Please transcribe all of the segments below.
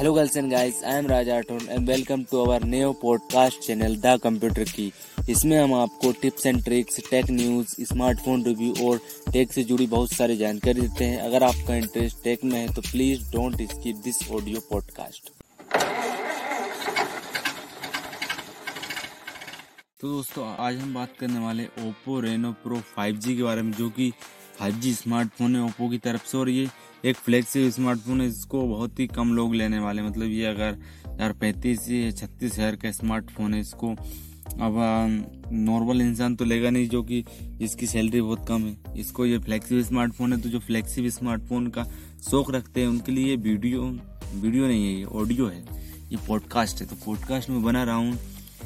Hello girls and guys, I am Raja Aton and welcome to our new podcast channel The Computer Key. इसमें हम आपको tips and tricks tech news smartphone review और tech से जुड़ी बहुत सारी जानकारी देते हैं। अगर आपका इंटरेस्ट टेक में है तो please don't skip this audio podcast तो दोस्तों आज हम बात करने वाले ओप्पो रेनो प्रो 5G के बारे में जो कि 5G स्मार्टफ़ोन है ओप्पो की तरफ़ से। और ये एक फ्लैगशिप स्मार्टफ़ोन है इसको बहुत ही कम लोग लेने वाले मतलब ये अगर यार पैंतीस या छत्तीस हज़ार का स्मार्टफ़ोन है, इसको अब नॉर्मल इंसान तो लेगा नहीं, जो कि इसकी सैलरी बहुत कम है। इसको ये फ्लैक्सिब स्मार्टफ़ोन है तो जो फ्लैक्सिब स्मार्टफ़ोन का शौक रखते हैं, उनके लिए वीडियो वीडियो नहीं है, ये ऑडियो है। ये पॉडकास्ट है। तो पॉडकास्ट में बना रहा हूँ।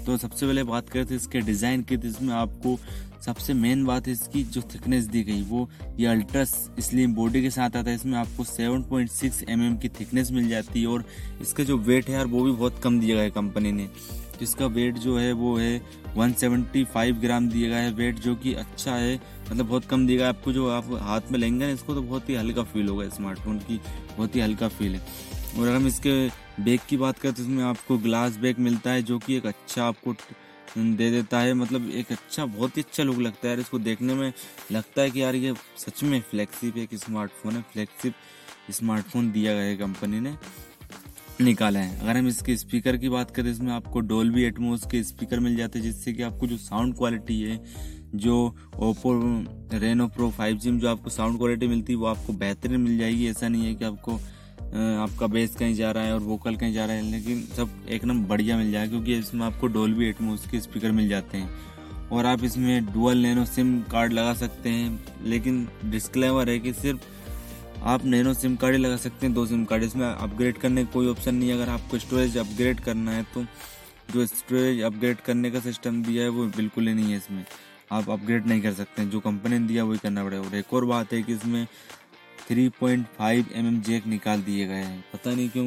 तो सबसे पहले बात करें तो इसके डिज़ाइन की तो इसमें आपको सबसे मेन बात इसकी जो थिकनेस दी गई, वो ये अल्ट्रा स्लिम बॉडी के साथ आता है। इसमें आपको 7.6 पॉइंट mm की थिकनेस मिल जाती है और इसका जो वेट है यार, वो भी बहुत कम दिया गया है कंपनी ने। इसका वेट जो है, वो है 175 ग्राम दिया गया है। वेट जो कि अच्छा है मतलब बहुत कम दिया गया आपको जो आप हाथ में लेंगे ना, इसको तो बहुत ही हल्का फील होगा स्मार्टफ़ोन की बहुत ही हल्का फील है। और अगर हम इसके बैग की बात करें तो इसमें आपको ग्लास बैग मिलता है, जो कि एक अच्छा आपको दे देता है। मतलब एक अच्छा बहुत ही अच्छा लुक लगता है यार इसको देखने में। लगता है कि यार ये सच में फ्लैक्सिप एक स्मार्टफ़ोन है। फ्लैक्सिप स्मार्टफ़ोन दिया गया है कंपनी ने। निकाला है। अगर हम इसके स्पीकर की बात करें, इसमें आपको डोल्बी एटमोस के स्पीकर मिल जाते हैं, जिससे कि आपको जो साउंड क्वालिटी है, जो Oppo Reno pro five G में जो आपको साउंड क्वालिटी मिलती है, वो आपको बेहतरीन मिल जाएगी। ऐसा नहीं है कि आपको आपका बेस कहीं जा रहा है और वोकल कहीं जा रहा है, लेकिन सब एक नंबर बढ़िया मिल जाएगा, क्योंकि इसमें आपको डोल्बी एटमोस के स्पीकर मिल जाते हैं। और आप इसमें डुअल नैनो सिम कार्ड लगा सकते हैं, लेकिन डिस्क्लेमर है कि सिर्फ़ आप नैनो सिम कार्ड ही लगा सकते हैं, दो सिम कार्ड इसमें अपग्रेड करने का कोई ऑप्शन नहीं है। अगर आपको स्टोरेज अपग्रेड करना है तो जो स्टोरेज अपग्रेड करने का सिस्टम दिया है, वो बिल्कुल ही नहीं है इसमें। आप अपग्रेड नहीं कर सकते हैं। जो कंपनी ने दिया, वही करना पड़ेगा। और एक और बात है कि इसमें 3.5 पॉइंट mm जैक निकाल दिए गए हैं। पता नहीं क्यों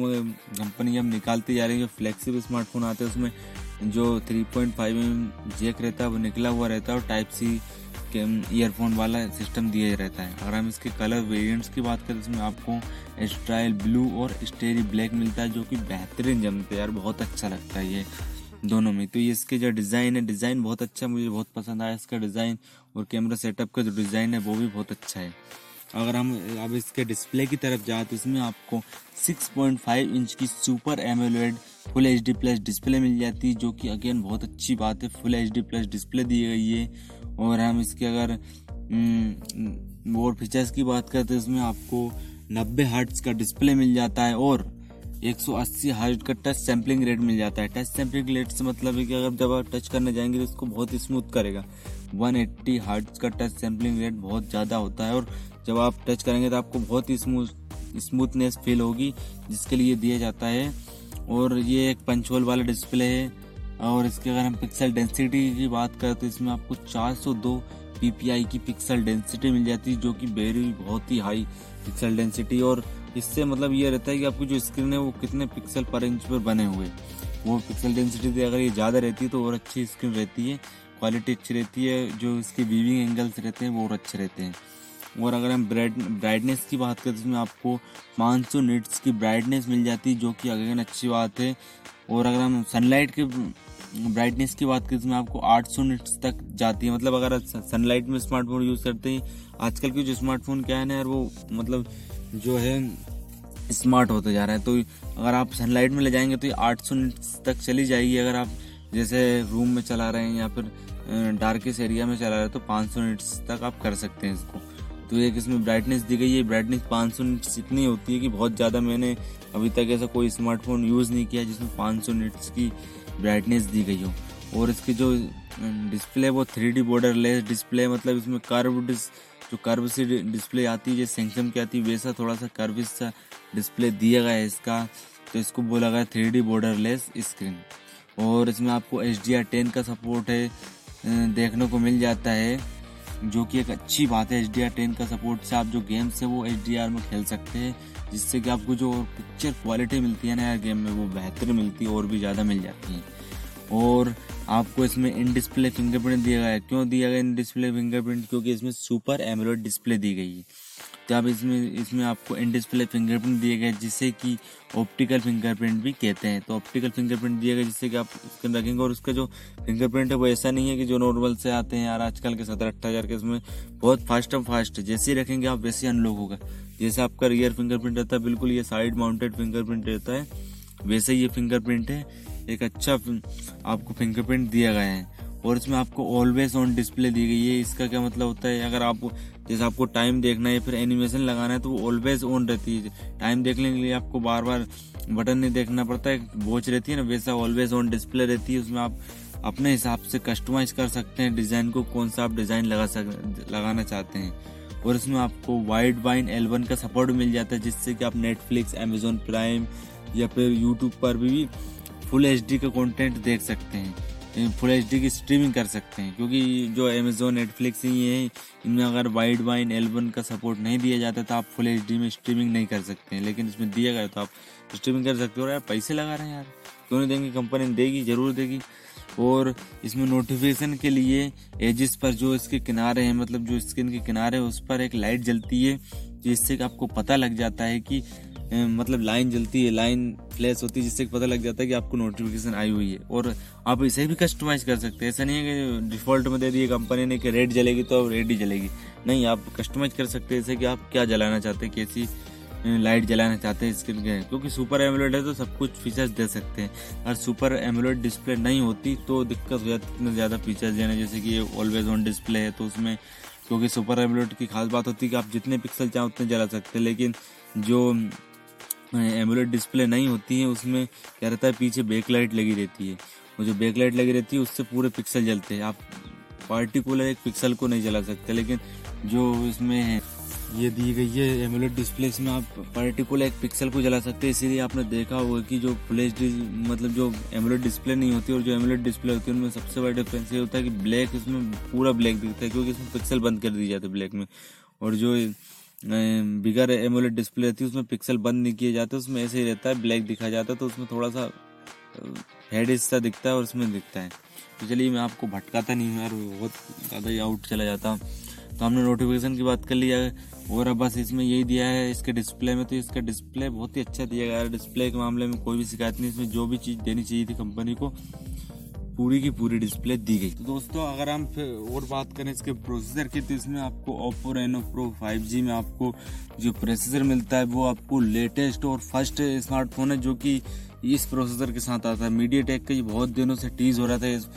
कंपनी अब निकालती जा रही है, जो फ्लेक्सिबल स्मार्टफ़ोन आते हैं, उसमें जो 3.5 पॉइंट mm जैक रहता है, वो निकला हुआ रहता है और टाइप सी के ईयरफोन वाला सिस्टम दिया रहता है। अगर हम इसके कलर वेरिएंट्स की बात करें, इसमें आपको स्टाइल ब्लू और स्टेरी ब्लैक मिलता है, जो कि बेहतरीन जमते हैं यार, बहुत अच्छा लगता है ये दोनों में। तो ये इसके जो डिज़ाइन है, डिज़ाइन बहुत अच्छा मुझे बहुत पसंद आया इसका डिज़ाइन और कैमरा सेटअप का जो डिज़ाइन है, वो भी बहुत अच्छा है। अगर हम, अब इसके डिस्प्ले की तरफ़ जाए तो इसमें आपको 6.5 इंच की super AMOLED full H D plus display मिल जाती है, जो कि अगेन बहुत अच्छी बात है। Full H D plus display दी गई है। और हम इसके अगर और फीचर्स की बात करते हैं इसमें आपको 90 हर्ट्ज का डिस्प्ले मिल जाता है और 180 हर्ट्ज का टच सैम्पलिंग रेट मिल जाता है। टच सैम्पलिंग रेट से मतलब है कि अगर जब आप टच करने जाएँगे तो इसको बहुत स्मूथ करेगा। 180 हर्ट्ज का टच सैम्पलिंग रेट बहुत ज़्यादा होता है और जब आप टच करेंगे तो आपको बहुत ही स्मूथ, स्मूथनेस फील होगी, जिसके लिए दिया जाता है। और ये एक पंचोल वाला डिस्प्ले है, और इसके अगर हम पिक्सल डेंसिटी की बात करें तो इसमें आपको 402 ppi की पिक्सल डेंसिटी मिल जाती है जो कि वेरी बहुत ही हाई पिक्सल डेंसिटी। और इससे मतलब ये रहता है कि आपकी जो स्क्रीन है वो कितने पिक्सल पर इंच पर बने हुए। वो पिक्सल डेंसिटी अगर ये ज़्यादा रहती है तो और अच्छी स्क्रीन रहती है, क्वालिटी अच्छी रहती है, जो इसके वीविंग एंगल्स रहते हैं वो और अच्छे रहते हैं। और अगर हम ब्राइट ब्राइटनेस की बात करें तो इसमें आपको 500 निट्स की ब्राइटनेस मिल जाती है, जो कि अगेन अच्छी बात है। और अगर हम सनलाइट के ब्राइटनेस की बात करें तो इसमें आपको 800 निट्स तक जाती है। मतलब अगर सनलाइट में स्मार्टफ़ोन यूज़ करते हैं, आजकल के जो स्मार्टफ़ोन क्या है ना यार, वो मतलब जो है स्मार्ट होते जा रहा है। तो अगर आप सनलाइट में ले जाएँगे तो ये आठ सौ तक चली जाएगी। अगर आप जैसे रूम में चला रहे हैं या फिर डार्केस्ट एरिया में चला रहे हैं तो पाँच सौ तक आप कर सकते हैं इसको। तो एक इसमें ब्राइटनेस दी गई है। ब्राइटनेस पाँच सौ निट्स इतनी होती है कि बहुत ज़्यादा मैंने अभी तक ऐसा कोई स्मार्टफ़ोन यूज़ नहीं किया जिसमें पाँच सौ निट्स की ब्राइटनेस दी गई हो। और इसकी जो डिस्प्ले वो three D borderless display मतलब इसमें कर्व डिस जो कर्व सी डिस्प्ले आती है जैसे सैमसंग की आती है, वैसा थोड़ा सा कर्व सा डिस्प्ले दिया गया है इसका। तो इसको बोला गया three D borderless screen और इसमें आपको एच डी आर टेन का सपोर्ट है। देखने को मिल जाता है। जो कि एक अच्छी बात है एच डी आर टेन का सपोर्ट से आप जो गेम्स है वो एच डी आर में खेल सकते हैं, जिससे कि आपको जो पिक्चर क्वालिटी मिलती है ना यार गेम में, वो बेहतर मिलती है और भी ज़्यादा मिल जाती है। और आपको इसमें इन डिस्प्ले फिंगरप्रिंट दिया गया है। क्यों दिया गया इन डिस्प्ले फिंगरप्रिंट? क्योंकि इसमें सुपर एमरोड डिस्प्ले दी गई है। तो आप इसमें इसमें आपको इन डिस्प्ले फिंगरप्रिंट दिए गए जिससे कि ऑप्टिकल फिंगरप्रिंट भी कहते हैं। तो ऑप्टिकल फिंगरप्रिंट दिए गए जिससे कि आप इसके रखेंगे और उसका जो फिंगरप्रिंट है, वो ऐसा नहीं है कि जो नॉर्मल से आते हैं यार आजकल के सत्रह अट्ठारह हज़ार के इसमें बहुत फास्ट एंड फास्ट जैसे ही रखेंगे आप वैसे ही अनलॉक होगा। जैसे आपका रियर फिंगरप्रिंट रहता है, बिल्कुल ये साइड माउंटेड फिंगरप्रिंट रहता है, वैसे ये फिंगरप्रिंट है। एक अच्छा आपको फिंगरप्रिंट दिया गया है। और इसमें आपको ऑलवेज ऑन डिस्प्ले दी गई है। इसका क्या मतलब होता है? अगर आप, जैसे आपको टाइम देखना है फिर एनिमेशन लगाना है तो वो ऑलवेज ऑन रहती है। टाइम देखने के लिए आपको बार बार बटन नहीं देखना पड़ता है वॉच रहती है ना, वैसा ऑलवेज ऑन डिस्प्ले रहती है। उसमें आप अपने हिसाब से कस्टमाइज कर सकते हैं डिज़ाइन को कौन सा आप डिज़ाइन लगा सक, लगाना चाहते हैं। और इसमें आपको वाइड वाइन एल्बन का सपोर्ट मिल जाता है, जिससे कि आप नेटफ्लिक्स अमेजोन प्राइम या फिर यूट्यूब पर भी फुल एचडी का कंटेंट देख सकते हैं। फुल एचडी की स्ट्रीमिंग कर सकते हैं, क्योंकि जो अमेजोन नेटफ्लिक्स ही है, इनमें अगर वाइड वाइन एल्बन का सपोर्ट नहीं दिया जाता तो आप फुल एचडी में स्ट्रीमिंग नहीं कर सकते हैं। लेकिन इसमें दिया गया तो आप स्ट्रीमिंग कर सकते हो यार पैसे लगा रहे हैं यार। क्यों नहीं देंगे? कंपनी देगी, ज़रूर देगी। और इसमें नोटिफिकेशन के लिए एजिस पर जो इसके किनारे हैं मतलब जो स्क्रीन के किनारे उस पर एक लाइट जलती है, जिससे आपको पता लग जाता है कि मतलब लाइन जलती है, लाइन फ्लैश होती है, जिससे पता लग जाता है कि आपको नोटिफिकेशन आई हुई है। और आप इसे भी कस्टमाइज कर सकते हैं। ऐसा नहीं है कि डिफ़ॉल्ट में दे दिए कंपनी ने कि रेड जलेगी तो रेड ही जलेगी। नहीं, आप कस्टमाइज कर सकते हैं। जैसे कि आप क्या जलाना चाहते हैं, कैसी लाइट जलाना चाहते हैं स्क्रीन के क्योंकि सुपर एमुलेट है तो सब कुछ फीचर्स दे सकते हैं। अगर सुपर एमुलेट डिस्प्ले नहीं होती तो दिक्कत हो जाती, इतना ज़्यादा फीचर्स देने। जैसे कि ऑलवेज ऑन डिस्प्ले है तो उसमें क्योंकि सुपर एमुलेट की खास बात होती है कि आप जितने पिक्सल चाहें उतने जला सकते हैं। लेकिन जो एमुलेट डिस्प्ले नहीं होती है, उसमें क्या रहता है, पीछे बैक लाइट लगी रहती है। वो जो बैक लाइट लगी रहती है, उससे पूरे पिक्सल जलते हैं। आप पार्टिकुलर एक पिक्सल को नहीं जला सकते, लेकिन जो इसमें है, ये दी गई है एमुलेट डिस्प्ले इसमें आप पर्टिकुलर एक पिक्सल को जला सकते हैं। इसीलिए आपने देखा होगा कि जो फ्लैश मतलब जो एमुलेट डिस्प्ले नहीं होती, और जो एमुलेट डिस्प्ले होती है, उनमें सबसे बड़ा डिफरेंस ये होता है कि ब्लैक इसमें पूरा ब्लैक दिखता है, क्योंकि इसमें पिक्सल बंद कर दी जाती ब्लैक में। और जो बिगर एमुलेट डिस्प्ले रहती है, उसमें पिक्सल बंद नहीं किए जाते, उसमें ऐसे ही रहता है ब्लैक दिखा जाता है तो उसमें थोड़ा सा हेड हिस्सा दिखता है और उसमें दिखता है। तो चलिए मैं आपको भटकाता नहीं हूँ यार, बहुत ज़्यादा ही आउट चला जाता हूँ। तो हमने नोटिफिकेशन की बात कर लिया और अब बस इसमें यही दिया है, इसके डिस्प्ले में तो इसका डिस्प्ले बहुत ही अच्छा दिया गया है। डिस्प्ले के मामले में कोई भी शिकायत नहीं, इसमें जो भी चीज़ देनी चाहिए थी कंपनी को पूरी की पूरी डिस्प्ले दी गई। तो दोस्तों, अगर हम और बात करें इसके प्रोसेसर की तो इसमें आपको ओप्पो रेनो प्रो 5G में आपको जो प्रोसेसर मिलता है, वो आपको लेटेस्ट और फ़र्स्ट स्मार्टफ़ोन है, जो कि इस प्रोसेसर के साथ आता है। मीडिया टेक का ये बहुत दिनों से टीज हो रहा था, इस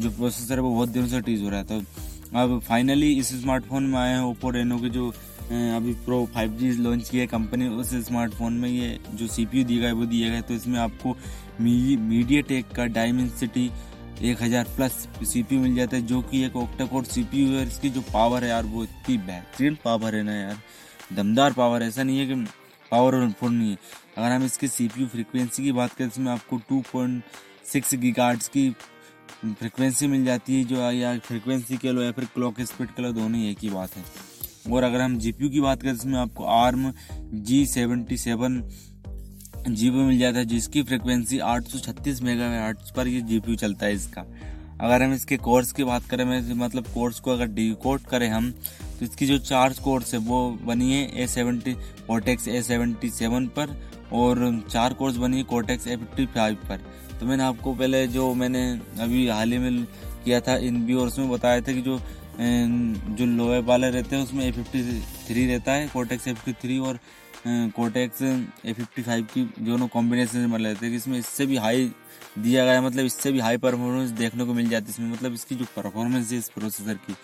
जो प्रोसेसर है, वो बहुत दिनों से टीज हो रहा था। अब फाइनली इस स्मार्टफ़ोन में आए हैं ओप्पो रेनो के, जो अभी प्रो 5G लॉन्च किया है कंपनी उस स्मार्टफ़ोन में ये जो सी पी दिया गया वो दिया गया तो इसमें आपको मीडिया टेक का डायमेंसिटी एक हज़ार प्लस सी मिल जाता है, जो कि एक ओक्टा कोर सी है इसकी जो पावर है यार, वो इतनी बेहतरीन पावर है ना यार। दमदार पावर है। ऐसा नहीं है कि पावर फुल नहीं है। अगर हम इसके सीपीयू फ्रिक्वेंसी की बात करें, इसमें आपको टू पॉइंट सिक्स गिगार्ड्स की फ्रिक्वेंसी मिल जाती है, जो या फ्रिक्वेंसी कह लो या फिर क्लॉक स्पीड कह लो, दोनों एक ही बात है। और अगर हम जीपीयू की बात करें, इसमें आपको ARM G seventy seven GP मिल जाता है, जिसकी फ्रिक्वेंसी आठ 836 मेगाहर्ट्ज पर ये जीपीयू चलता है इसका। अगर हम इसके कोर्स की बात करें, मैं मतलब कोर्स को अगर डिकोड करें हम तो इसकी जो चार कोर्स है, वो बनी है A seventy cortex A seventy seven पर, और चार कोर्स बनी है कोटेक्स ए फिफ्टी फाइव पर। तो मैंने आपको पहले जो मैंने अभी हाल ही में किया था, इन बी और उसमें बताया था कि जो जो लोहे वाले रहते हैं, उसमें ए फिफ्टी थ्री रहता है कोटेक्स ए फिफ्टी थ्री और कोटेक्स ए फिफ्टी फाइव की दोनों कॉम्बिनेशन मतलब लेते हैं इसमें इससे भी हाई दिया गया मतलब इससे भी हाई परफॉर्मेंस देखने को मिल जाती है इसमें। मतलब इसकी जो परफॉर्मेंस है इस प्रोसेसर की,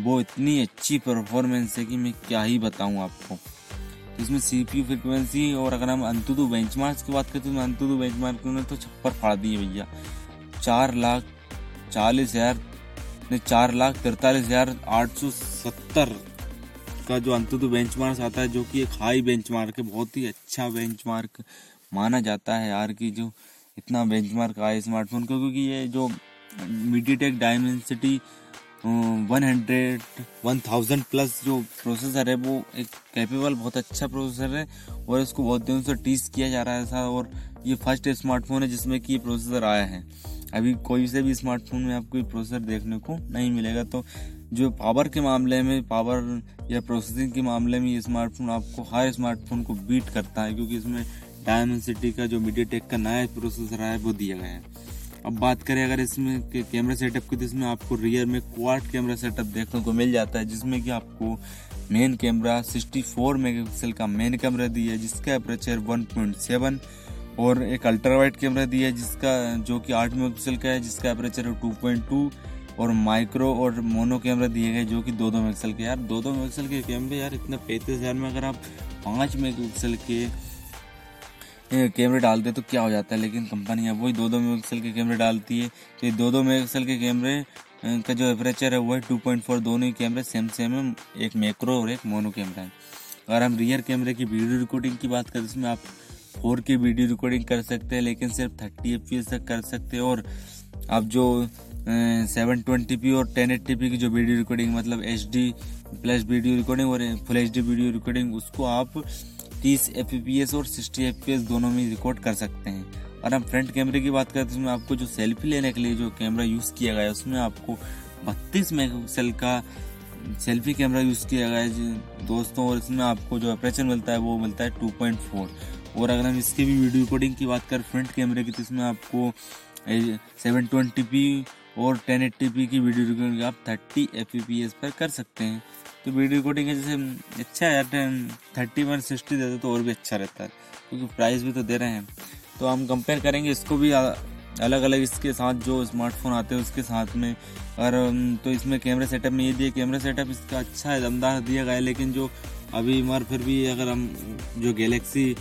वो इतनी अच्छी परफॉर्मेंस है कि मैं क्या ही बताऊँ आपको। तो इसमें सी पी फ्रिक्वेंसी और अगर हम अंतुदु बेंच मार्क्स की बात करते हैं तो अंतुदु बेंच मार्क ने तो छप्पर फाड़ दिए भैया। चार लाख चालीस हज़ार, नहीं, चार लाख तिरतालीस हज़ार आठ सौ सत्तर का जो अंतुतु बेंचमार्क आता है, जो कि एक हाई बेंचमार्क है, बहुत ही अच्छा बेंचमार्क माना जाता है यार कि जो इतना बेंचमार्क आया स्मार्टफ़ोन को, क्योंकि ये जो MediaTek Dimensity one hundred one thousand plus जो प्रोसेसर है, वो एक कैपेबल बहुत अच्छा प्रोसेसर है और इसको बहुत दिनों से टीस किया जा रहा है ऐसा और ये फ़र्स्ट स्मार्टफ़ोन है जिसमें कि प्रोसेसर आया है। अभी कोई से भी स्मार्टफ़ोन में आपको प्रोसेसर देखने को नहीं मिलेगा तो जो पावर के मामले में पावर या प्रोसेसिंग के मामले में ये स्मार्टफ़ोन आपको, हर स्मार्टफ़ोन को बीट करता है, क्योंकि इसमें डायमेंसिटी का जो मीडिया टेक का नया प्रोसेसर है, वो दिया गया है। अब बात करें अगर इसमें के कैमरा सेटअप की तो इसमें आपको रियर में क्वाड कैमरा सेटअप देखने को मिल जाता है, जिसमें कि आपको मेन कैमरा 64 मेगापिक्सल का मेन कैमरा दिया है, जिसका अपर्चर 1.7 और एक अल्ट्रा वाइट कैमरा दिया है, जिसका जो कि 8 मेगापिक्सल का है, जिसका अपर्चर है 2.2 और माइक्रो और मोनो कैमरा दिए गए जो कि दो दो मेगापिक्सल के। यार दो दो मेगापिक्सल के कैमरे यार इतना पैंतीस हज़ार में अगर आप पाँच मेगापिक्सल के कैमरे डालते तो क्या हो जाता है? लेकिन कंपनी अब वही दो दो मेगापिक्सल के कैमरे डालती है। तो ये दो दो मेगापिक्सल के कैमरे का जो एपरेचर है वो है टू पॉइंट फोर दोनों ही कैमरे सेम सेम है। एक मैक्रो और एक मोनो कैमरा है। अगर हम रियर कैमरे की वीडियो रिकॉर्डिंग की बात करें इसमें आप फोर की वीडियो रिकॉर्डिंग कर सकते हैं, लेकिन सिर्फ़ थर्टी एफ़ तक कर सकते हैं और आप जो सेवन ट्वेंटी पी और टेन एट्टी पी की जो वीडियो रिकॉर्डिंग मतलब H D plus video recording और full H D video recording उसको आप तीस एफ़ पी एस और सिक्सटी एफ़ पी एस दोनों में रिकॉर्ड कर सकते हैं। और हम फ्रंट कैमरे की बात करें तो उसमें आपको जो सेल्फी लेने के लिए जो कैमरा यूज़ किया गया है, उसमें आपको बत्तीस मेगापिक्सल का सेल्फी कैमरा यूज़ किया गया है। दोस्तों, और इसमें आपको जो अप्रेचर मिलता है, वो मिलता है टू पॉइंट फोर और अगर हम इसकी भी वीडियो रिकॉर्डिंग की बात करें फ्रंट कैमरे की तो इसमें आपको सेवन ट्वेंटी पी और टेन एट्टी पी की वीडियो रिकॉर्डिंग आप थर्टी एफ़ पी एस पर कर सकते हैं। तो वीडियो रिकॉर्डिंग जैसे अच्छा है, यार थर्टी वन सिक्सटी देते तो और भी अच्छा रहता है, क्योंकि प्राइस भी तो दे रहे हैं। तो हम कंपेयर करेंगे, इसको भी अलग अलग इसके साथ जो स्मार्टफ़ोन आते हैं उसके साथ में। और तो इसमें कैमरा सेटअप में ये दिए कैमरा सेटअप इसका अच्छा है, दमदार दिया गया है, लेकिन जो अभी मर फिर भी अगर हम जो गैलेक्सी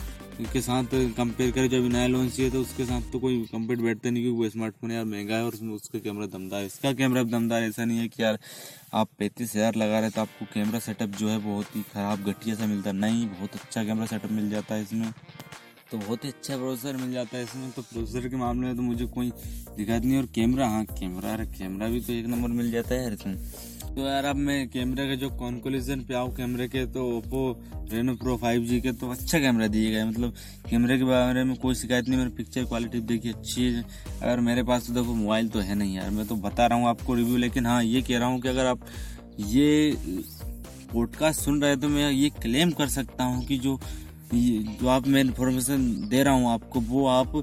के साथ कंपेयर करें जो अभी नया लॉन्च किया तो उसके साथ तो कोई कंपेयर बैठता नहीं, क्योंकि वो स्मार्टफ़ोन यार महँगा है और उसमें उसका कैमरा दमदार है। इसका कैमरा दमदार ऐसा नहीं है कि यार आप पैंतीस हज़ार लगा रहे तो आपको कैमरा सेटअप जो है बहुत ही ख़राब घटिया सा मिलता है। नहीं, बहुत अच्छा कैमरा सेटअप मिल जाता है इसमें। तो बहुत ही अच्छा प्रोसेसर मिल जाता है इसमें। तो प्रोसेसर के मामले में तो मुझे कोई दिक्कत नहीं और कैमरा हाँ कैमरा अरे कैमरा भी तो एक नंबर मिल जाता है यार इसमें। तो यार अब मैं कैमरे के जो कॉन्कोलिजन पे आऊँ कैमरे के तो Oppo Reno pro five G के तो अच्छा कैमरा दिए गए। मतलब कैमरे के बारे में कोई शिकायत नहीं, मेरी पिक्चर क्वालिटी देखी अच्छी है। अगर मेरे पास तो देखो मोबाइल तो है नहीं यार। मैं तो बता रहा हूँ आपको रिव्यू लेकिन हाँ ये कह रहा हूँ कि अगर आप ये पॉडकास्ट सुन रहे तो मैं ये क्लेम कर सकता हूँ कि जो जो आप मैं इन्फॉर्मेशन दे रहा हूँ आपको, वो आप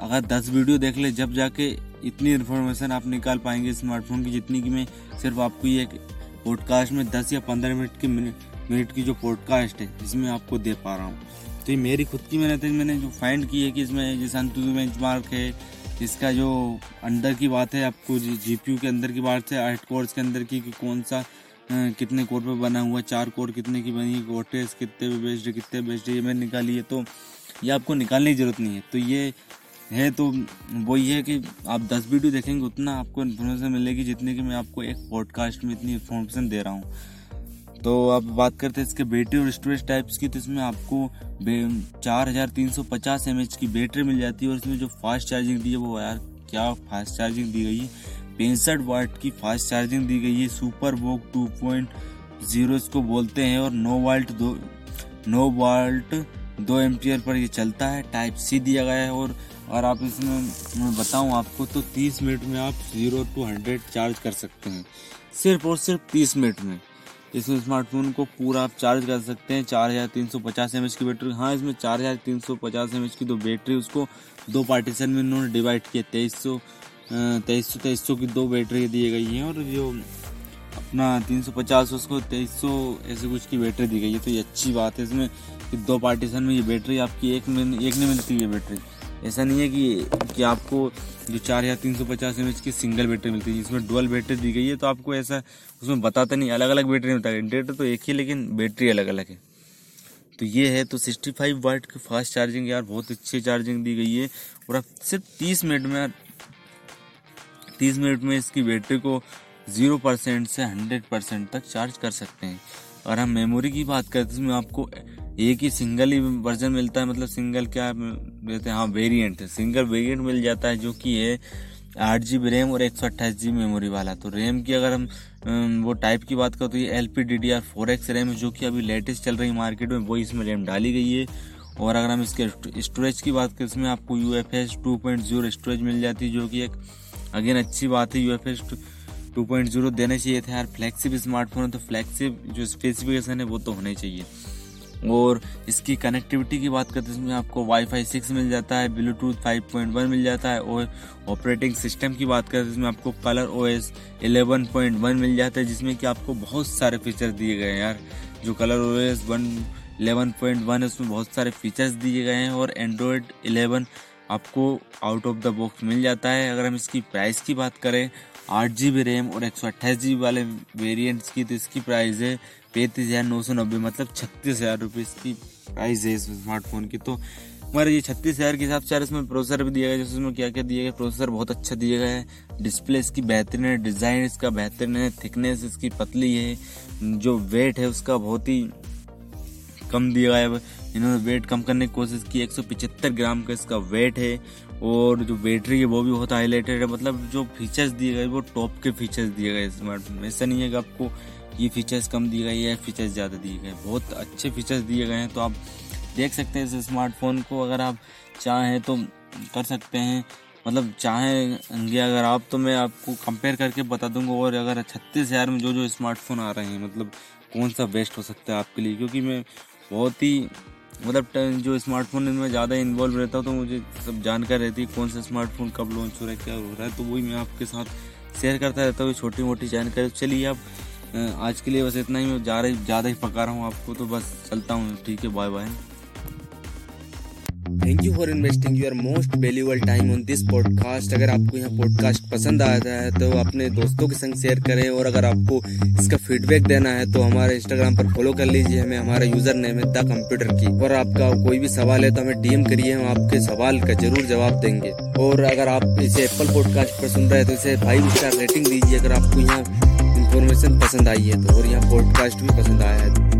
अगर दस वीडियो देख ले, जब जाके इतनी इन्फॉर्मेशन आप निकाल पाएँगे स्मार्टफ़ोन की जितनी कि मैं सिर्फ़ आपको ये पॉडकास्ट में दस या पंद्रह मिनट की मिनट की जो पॉडकास्ट है, इसमें आपको दे पा रहा हूँ। तो ये मेरी खुद की मेहनत है, मैंने जो फाइंड की है कि इसमें जैसे अंतु बेंच मार्क है, इसका जो अंदर की बात है, आपको जी पी के अंदर की बात है आठ कोर्स के अंदर की कि कौन सा कितने कोड पे बना हुआ चार कोड कितने की बनी है कोटेस कितने पे बेस्ड है, कितने बेस्ड है, ये मैंने निकाली है तो ये आपको निकालने की ज़रूरत नहीं है। तो ये है तो वो ये है कि आप दस वीडियो देखेंगे, उतना आपको इन्फॉर्मेशन मिलेगी जितनी कि मैं आपको एक पॉडकास्ट में इतनी इन्फॉर्मेशन दे रहा हूँ। तो अब बात करते हैं इसके बैटरी और स्टोरेज टाइप्स की तो इसमें आपको चार हज़ार तीन सौ पचास एम एच की बैटरी मिल जाती है और इसमें जो फास्ट चार्जिंग दी है, वो यार क्या फास्ट चार्जिंग दी गई है? पैंसठ वाट की फास्ट चार्जिंग दी गई है super VOOC two point zero इसको बोलते हैं और नो वाल्ट दो, नो वाल्ट दो एम्पियर पर ये चलता है टाइप सी दिया गया है और अगर आप इसमें, मैं बताऊँ आपको तो 30 मिनट में आप ज़ीरो टू हंड्रेड चार्ज कर सकते हैं। सिर्फ़ और सिर्फ़ 30 मिनट में। इसमें स्मार्टफ़ोन को पूरा आप चार्ज कर सकते हैं। चार हज़ार तीन सौ पचास एम एच की बैटरी हाँ इसमें चार हज़ार तीन सौ पचास एम एच की तो बैटरी उसको दो पार्टीशन में इन्होंने डिवाइड किया। तेईस सौ तेईस सौ तेईस सौ की दो बैटरी दी गई हैं और जो अपना तीन सौ पचास, उसको तेईस सौ ऐसे कुछ की बैटरी दी गई है। तो ये अच्छी बात है इसमें कि दो पार्टीशन में ये बैटरी आपकी एक में एक नहीं मिलती है बैटरी ऐसा नहीं है कि कि आपको जो चार या तीन सौ पचास एम की सिंगल बैटरी मिलती है, जिसमें डुअल बैटरी दी गई है तो आपको ऐसा उसमें बताता नहीं अलग अलग बैटरी मिलता है। इंडिकेटर तो एक ही लेकिन बैटरी अलग अलग है। तो ये है तो सिक्सटी फाइव वाट की फास्ट चार्जिंग यार, बहुत अच्छी चार्जिंग दी गई है। और आप सिर्फ़ तीस मिनट में यार तीस मिनट में इसकी बैटरी को ज़ीरो परसेंट से हंड्रेड परसेंट तक चार्ज कर सकते हैं। और हम मेमोरी की बात करते हैं इसमें आपको एक ही सिंगल ही वर्जन मिलता है मतलब सिंगल क्या कहते हैं। हाँ वेरिएंट है। सिंगल वेरिएंट मिल जाता है जो कि है आठ जी बी रैम और एक सौ अट्ठाईस जी मेमोरी वाला। तो रैम की अगर हम वो टाइप की बात करें तो ये L P D D R four X RAM है, जो कि अभी लेटेस्ट चल रही है मार्केट में, वही इसमें रैम डाली गई है। और अगर हम इसके स्टोरेज की बात करें, इसमें आपको U F S two point zero storage मिल जाती है, जो कि एक अगेन अच्छी बात है। यू एफ़ एस 2.0 देना चाहिए था यार। फ्लैगशिप स्मार्टफ़ोन है तो फ्लैगशिप जो स्पेसिफिकेशन है, वो तो होने चाहिए। और इसकी कनेक्टिविटी की बात करते हैं इसमें आपको वाईफाई सिक्स मिल जाता है ब्लूटूथ 5.1 मिल जाता है और ऑपरेटिंग सिस्टम की बात करते हैं इसमें आपको Color O S eleven point one मिल जाता है, जिसमें कि आपको बहुत सारे फीचर्स दिए गए हैं यार। जो Color O S one eleven point one है, उसमें बहुत सारे फीचर्स दिए गए हैं और एंड्रॉयड एलेवन आपको आउट ऑफ़ द बॉक्स मिल जाता है। अगर हम इसकी प्राइस की बात करें, आठ जी बी रैम और एक सौ अट्ठाईस जी बी वाले वेरियंट्स की तो इसकी प्राइस है पैंतीस हज़ार नौ सौ नब्बे मतलब छत्तीस हज़ार रुपये इसकी प्राइस है इस स्मार्टफ़ोन की। तो हमारे ये छत्तीस हज़ार के हिसाब से यार इसमें प्रोसेसर भी दिया गया जैसे उसमें क्या क्या दिया गया प्रोसेसर बहुत अच्छा दिया गया है। डिस्प्ले इसकी बेहतरीन है डिज़ाइन इसका बेहतरीन है थिकनेस इसकी पतली है, जो वेट है उसका बहुत ही कम दिया गया है। इन्होंने वेट कम करने की कोशिश की, एक ग्राम का इसका वेट है, और जो बैटरी है वो भी बहुत हाईलाइटेड है। मतलब जो फीचर्स दिए गए वो टॉप के फीचर्स दिए गए स्मार्टफ़ोन में। ऐसा नहीं है कि आपको ये फीचर्स कम दिए गए, या फीचर्स ज़्यादा दिए गए। बहुत अच्छे फीचर्स दिए गए हैं तो आप देख सकते हैं इस स्मार्टफ़ोन को, अगर आप चाहें तो कर सकते हैं। मतलब चाहेंगे अगर आप तो मैं आपको कंपेयर करके बता दूँगा, और अगर छत्तीस हज़ार में जो जो स्मार्टफ़ोन आ रहे हैं मतलब कौन सा बेस्ट हो सकता है आपके लिए? क्योंकि मैं बहुत ही मतलब जो स्मार्टफ़ोन इनमें ज़्यादा इन्वॉल्व रहता हूँ तो मुझे सब जानकारी रहती है कौन सा स्मार्टफ़ोन कब लॉन्च हो रहा है क्या हो रहा है तो वही मैं आपके साथ शेयर करता रहता हूँ छोटी मोटी जानकारी। चलिए आप आज के लिए बस इतना ही। मैं जा रही ज़्यादा ही पका रहा हूँ आपको तो बस चलता हूँ। ठीक है bye bye thank you for investing your most valuable time on this podcast अगर आपको यहाँ पॉडकास्ट पसंद आता है तो अपने दोस्तों के संग शेयर करें। और अगर आपको इसका फीडबैक देना है तो हमारे इंस्टाग्राम पर फॉलो कर लीजिए। हमें हमारा यूज़र नेम है द कंप्यूटर की और आपका कोई भी सवाल है तो हमें डीएम करिए। हम आपके सवाल का ज़रूर जवाब देंगे। और अगर आप इसे एप्पल पॉडकास्ट पर सुन रहे हैं तो इसे फाइव स्टार रेटिंग दीजिए। अगर आपको यहाँ इन्फॉर्मेशन पसंद आई है तो और यहाँ पॉडकास्ट भी पसंद आया है।